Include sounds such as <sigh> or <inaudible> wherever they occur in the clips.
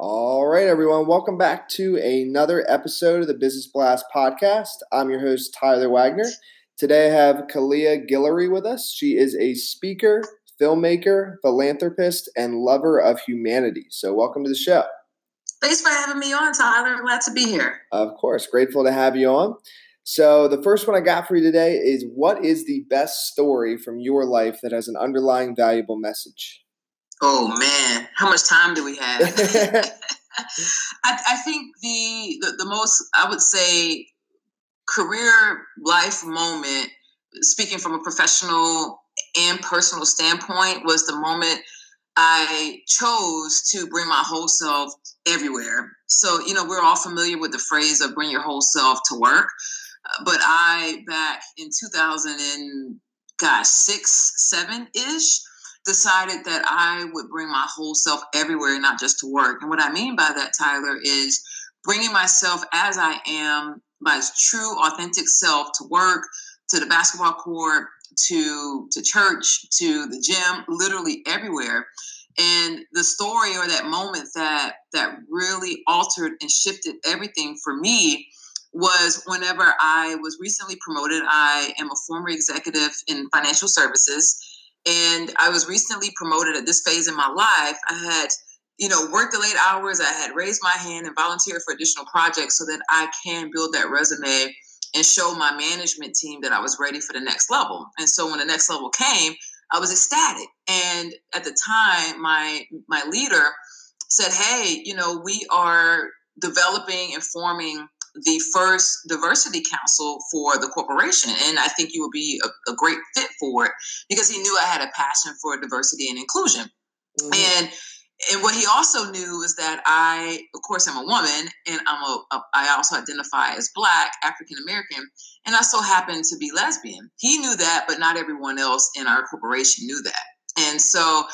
All right, everyone. Welcome back to another episode of the Business Blast podcast. I'm your host, Tyler Wagner. Today I have Kalia Guillory with us. She is a speaker, filmmaker, philanthropist, and lover of humanity. So, welcome to the show. Thanks for having me on, Tyler. Glad to be here. Of course. Grateful to have you on. So, the first one I got for you today is what is the best story from your life that has an underlying valuable message? Oh man, how much time do we have? <laughs> <laughs> I, I, think the, the the most I would say career life moment, speaking from a professional and personal standpoint, was the moment I chose to bring my whole self everywhere. So you know we're all familiar with the phrase of bring your whole self to work, uh, but I back in 2000 and gosh six seven ish decided that I would bring my whole self everywhere, not just to work. And what I mean by that, Tyler, is bringing myself as I am, my true, authentic self to work, to the basketball court, to to church, to the gym, literally everywhere. And the story or that moment that that really altered and shifted everything for me was whenever I was recently promoted. I am a former executive in financial services and I was recently promoted at this phase in my life. I had, you know, worked the late hours. I had raised my hand and volunteered for additional projects so that I can build that resume and show my management team that I was ready for the next level. And so when the next level came, I was ecstatic. And at the time, my my leader said, "Hey, you know, we are developing and forming the first diversity council for the corporation. And I think you would be a, a, great fit for it because he knew I had a passion for diversity and inclusion. Mm-hmm. And and what he also knew is that I, of course, I'm a woman, and I'm a, a I also identify as Black, African American, and I so happen to be lesbian. He knew that, but not everyone else in our corporation knew that. And so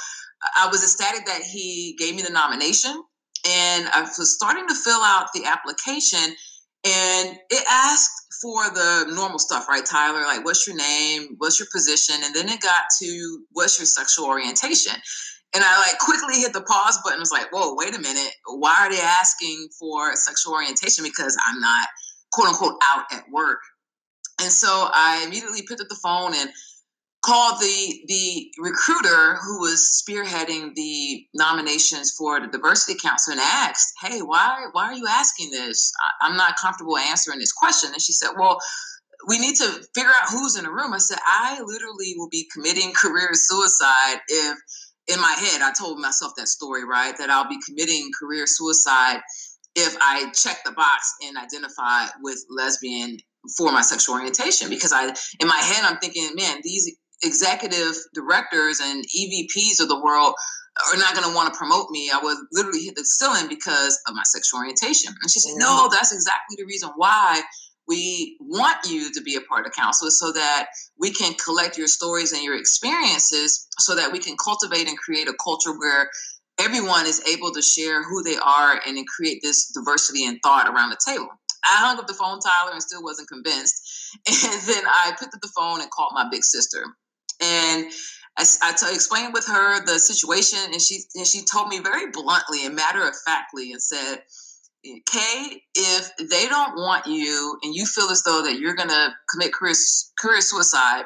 I was ecstatic that he gave me the nomination, and I was starting to fill out the application, and it asked for the normal stuff, right, Tyler? Like, what's your name? What's your position? And then it got to what's your sexual orientation? And I like quickly hit the pause button. Was like, whoa, wait a minute. Why are they asking for sexual orientation? Because I'm not quote unquote out at work. And so I immediately picked up the phone and called the the recruiter who was spearheading the nominations for the diversity council and asked hey why why are you asking this? I, i'm not comfortable answering this question. And she said well we need to figure out who's in the room. I said i literally will be committing <laughs> career suicide if in my head i told myself that story right that i'll be committing career suicide if i check the box and identify with lesbian for my sexual orientation. Because I in my head I'm thinking, man, these executive directors and EVPs of the world are not going to want to promote me. I would literally hit the ceiling because of my sexual orientation. And she said, No, mm. that's exactly the reason why we want you to be a part of council so that we can collect your stories and your experiences so that we can cultivate and create a culture where everyone is able to share who they are and then create this diversity and thought around the table. I hung up the phone, Tyler, and still wasn't convinced. <laughs> And then I picked up the phone and called my big sister. And I, I t- explained with her the situation, and she and she told me very bluntly and matter of factly, and said, "Kay, if they don't want you, and you feel as though that you're going to commit career career suicide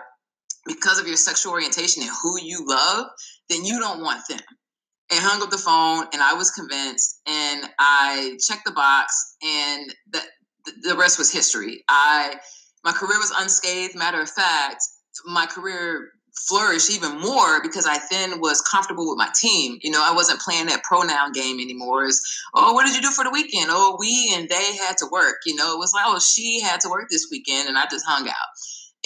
because of your sexual orientation and who you love, then you don't want them." And hung up the phone, and I was convinced, and I checked the box, and the the rest was history. I my career was unscathed. Matter of fact, my career flourish even more because I then was comfortable with my team. You know, I wasn't playing that pronoun game anymore. Is oh, what did you do for the weekend? Oh, we and they had to work. You know, it was like oh, she had to work this weekend, and I just hung out.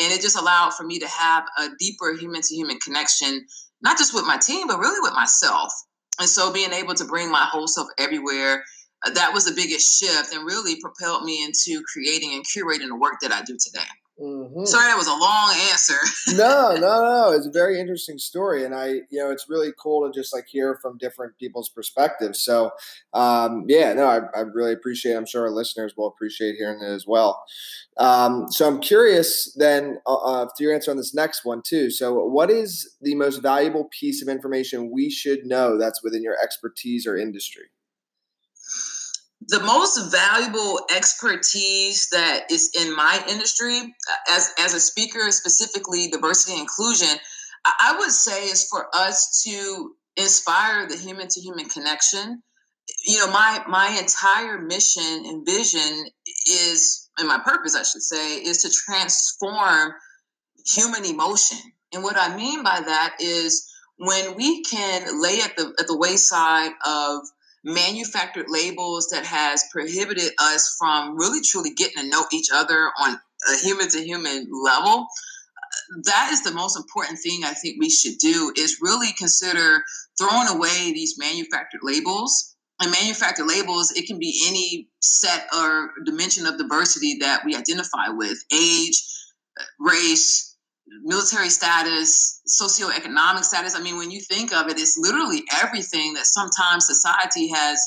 And it just allowed for me to have a deeper human to human connection, not just with my team, but really with myself. And so being able to bring my whole self everywhere, uh, that was the biggest shift and really propelled me into creating and curating the work that I do today. Mm-hmm. Sorry, that was a long answer. <laughs> no, no, no. It's a very interesting story, and I, you know, it's really cool to just like hear from different people's perspectives. So, um, yeah, no, I, I really appreciate. It. I'm sure our listeners will appreciate hearing it as well. Um, so, I'm curious then uh, uh, to your answer on this next one too. So, what is the most valuable piece of information we should know that's within your expertise or industry? The most valuable expertise that is in my industry uh, as as a speaker specifically diversity and inclusion i would say is for us to inspire the human to human connection. You know my my entire mission and vision is and my purpose i should say is to transform human emotion. And what i mean by that is when we can lay at the at the wayside of manufactured labels that has prohibited us from really truly getting to know each other on a human to human level that is the most important thing i think we should do is really consider throwing away these manufactured labels. And manufactured labels it can be any set or dimension of diversity that we identify with age race military status, socioeconomic status. I mean, when you think of it, it's literally everything that sometimes society has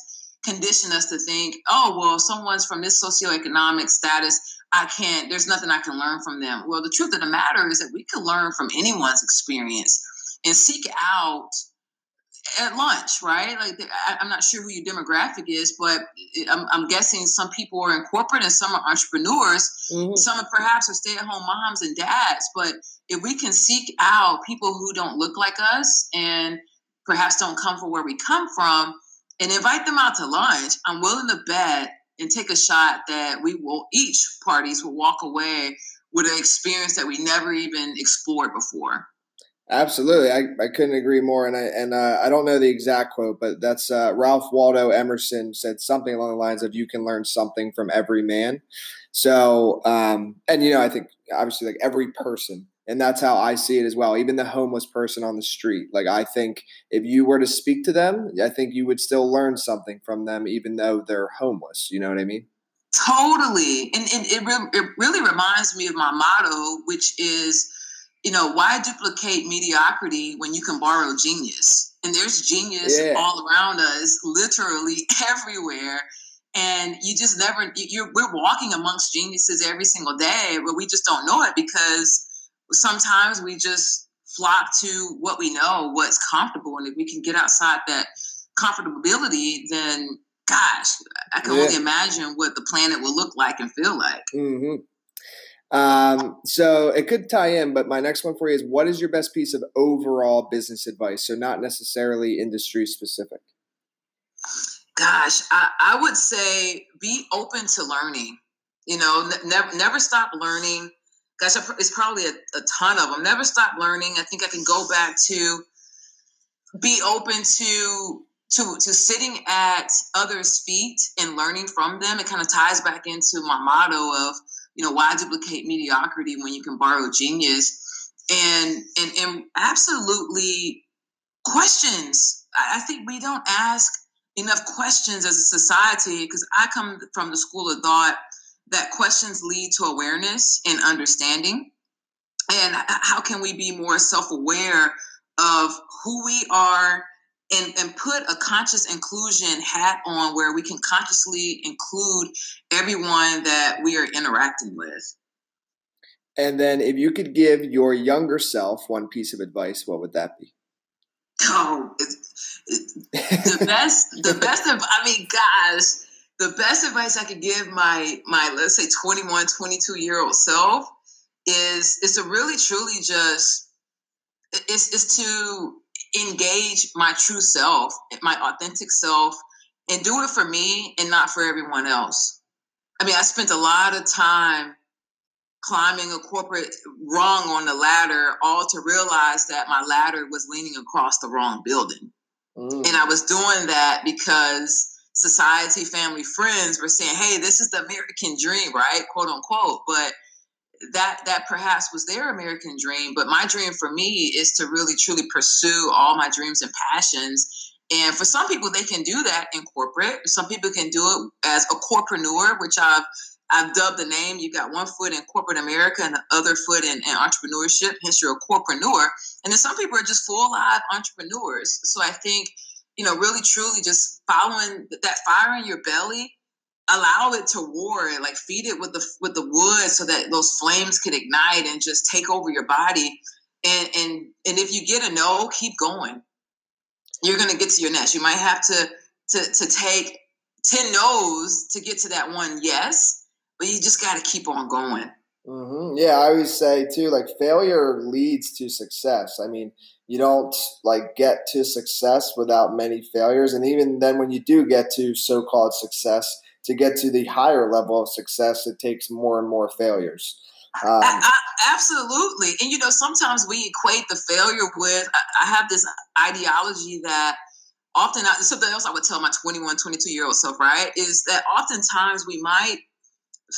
conditioned us to think, oh, well, someone's from this socioeconomic status. I can't, there's nothing I can learn from them. Well, the truth of the matter is that we can learn from anyone's experience and seek out at lunch, right? Like, I, am not sure who your demographic is, but I'm, I'm, guessing some people are in corporate and some are entrepreneurs. Mm-hmm. Some are perhaps are stay at home moms and dads. But if we can seek out people who don't look like us and perhaps don't come from where we come from and invite them out to lunch, I'm willing to bet and take a shot that we will, each parties will walk away with an experience that we never even explored before. Absolutely, I, I couldn't agree more. And I and uh, I don't know the exact quote, but that's uh, Ralph Waldo Emerson said something along the lines of "You can learn something from every man." So, um, and you know, I think obviously like every person, and that's how I see it as well. Even the homeless person on the street, like I think if you were to speak to them, I think you would still learn something from them, even though they're homeless. You know what I mean? Totally, and, and it, re- it really reminds me of my motto, which is you know, why duplicate mediocrity when you can borrow genius? And there's genius yeah. all around us, literally <laughs> everywhere. And you just never, you're, we're walking amongst geniuses every single day, but we just don't know it because sometimes we just flock to what we know, what's comfortable. And if we can get outside that comfortability, then gosh, I can yeah. only imagine what the planet will look like and feel like. Mm-hmm. Um, so it could tie in, but my next one for you is what is your best piece of overall business advice? So not necessarily industry specific. Gosh, I, I would say be open to learning. You know, n- never never stop learning. Gosh, it's probably a, a ton of them. Never stop learning. I think I can go back to be open to to to sitting at others' feet and learning from them. It kind of ties back into my motto of you know why duplicate mediocrity when you can borrow genius and and and absolutely questions i think we don't ask enough questions as a society because i come from the school of thought that questions lead to awareness and understanding and how can we be more self-aware of who we are and, and put a conscious inclusion hat on where we can consciously include everyone that we are interacting with. And then, if you could give your younger self one piece of advice, what would that be? Oh, the best, the best of, I mean, guys, the best advice I could give my, my, let's say 21, 22 year old self is, is to really, truly just, is, is to engage my true self, my authentic self, and do it for me and not for everyone else. I mean, I spent a lot of time climbing a corporate rung on the ladder, all to realize that my ladder was leaning across the wrong building. Mm. And I was doing that because society, family, friends were saying, hey, this is the American dream, right? Quote unquote. But that that perhaps was their American dream, but my dream for me is to really truly pursue all my dreams and passions. And for some people, they can do that in corporate. Some people can do it as a corpreneur, which I've I've dubbed the name. You've got one foot in corporate America and the other foot in, in entrepreneurship. Hence, you're a corpreneur. And then some people are just full live entrepreneurs. So I think, you know, really truly just following that fire in your belly allow it to war like feed it with the with the wood so that those flames could ignite and just take over your body. And and and if you get a no keep going. You're to get to your next you might have to to to take 10 no's to get to that one yes, but you just got to keep on going. Mm-hmm. Yeah, I always say too, like failure leads to success. I mean, you don't like get to success without many failures, and even then, when you do get to so-called success, to get to the higher level of success, it takes more and more failures. Um, I, I, absolutely, and you know, sometimes we equate the failure with. I, I have this ideology that often something else I would tell my 21, 22 year old self, right, is that oftentimes we might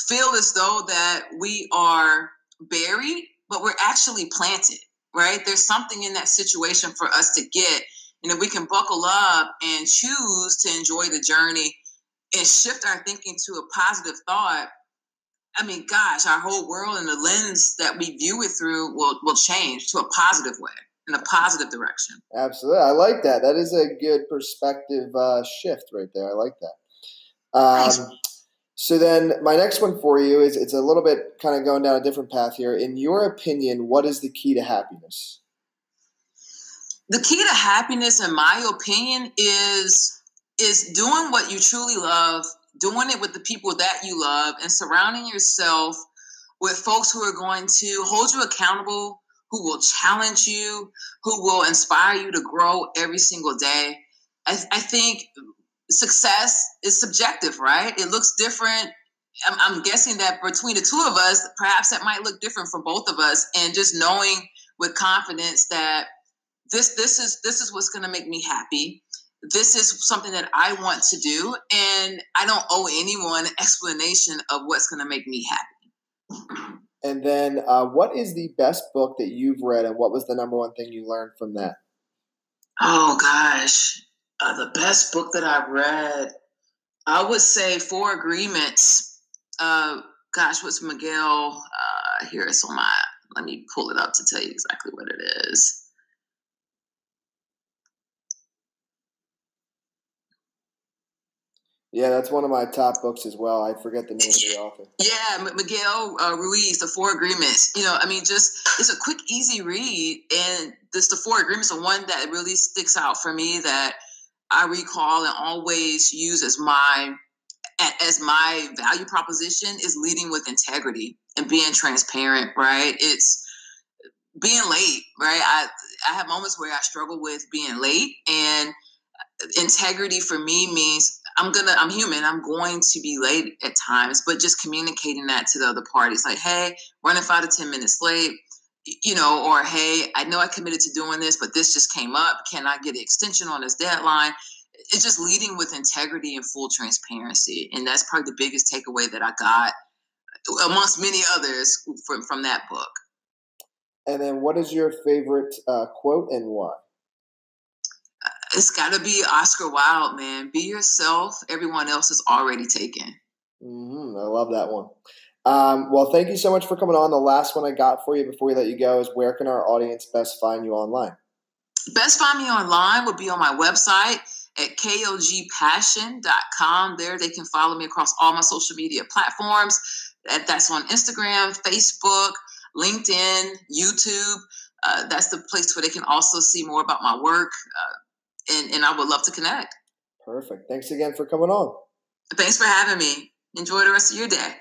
feel as though that we are buried, but we're actually planted, right? There's something in that situation for us to get. And if we can buckle up and choose to enjoy the journey and shift our thinking to a positive thought, I mean, gosh, our whole world and the lens that we view it through will, will change to a positive way in a positive direction. Absolutely. I like that. That is a good perspective uh, shift right there. I like that. Um, so then my next one for you is it's a little bit kind of going down a different path here. In your opinion, what is the key to happiness? The key to happiness, in my opinion, is is doing what you truly love, doing it with the people that you love, and surrounding yourself with folks who are going to hold you accountable, who will challenge you, who will inspire you to grow every single day. I, I think success is subjective, right? It looks different. I'm, I'm guessing that between the two of us, perhaps that might look different for both of us. And just knowing with confidence that this this is this is what's going to make me happy this is something that I want to do, and I don't owe anyone an explanation of what's going to make me happy. And then, uh, what is the best book that you've read, and what was the number one thing you learned from that? Oh gosh, uh, the best book that I read, I would say Four Agreements. Uh, gosh, what's Miguel? Uh, here it's on my. Let me pull it up to tell you exactly what it is. Yeah, that's one of my top books as well. I forget the name of the author. Yeah, Miguel uh, Ruiz, The Four Agreements. You know, I mean, just it's a quick, easy read, and this The Four Agreements, the one that really sticks out for me that I recall and always use as my as my value proposition is leading with integrity and being transparent. Right? It's being late. Right? I I have moments where I struggle with being late and uh, integrity for me means I'm gonna, I'm human. I'm going to be late at times, but just communicating that to the other parties, like, hey, running five to ten minutes late, you know, or hey, I know I committed to doing this, but this just came up. Can I get an extension on this deadline? It's just leading with integrity and full transparency, and that's probably the biggest takeaway that I got, amongst many others, from from that book. And then, what is your favorite uh, quote and why? it's got to be Oscar Wilde, man. Be yourself. Everyone else is already taken. Mm-hmm. I love that one. Um, well, thank you so much for coming on. The last one I got for you before we let you go is where can our audience best find you online? Best find me online would be on my website at kogpassion.com. There they can follow me across all my social media platforms. That's on Instagram, Facebook, LinkedIn, YouTube. Uh, that's the place where they can also see more about my work. Uh, and, and I would love to connect. Perfect. Thanks again for coming on. Thanks for having me. Enjoy the rest of your day.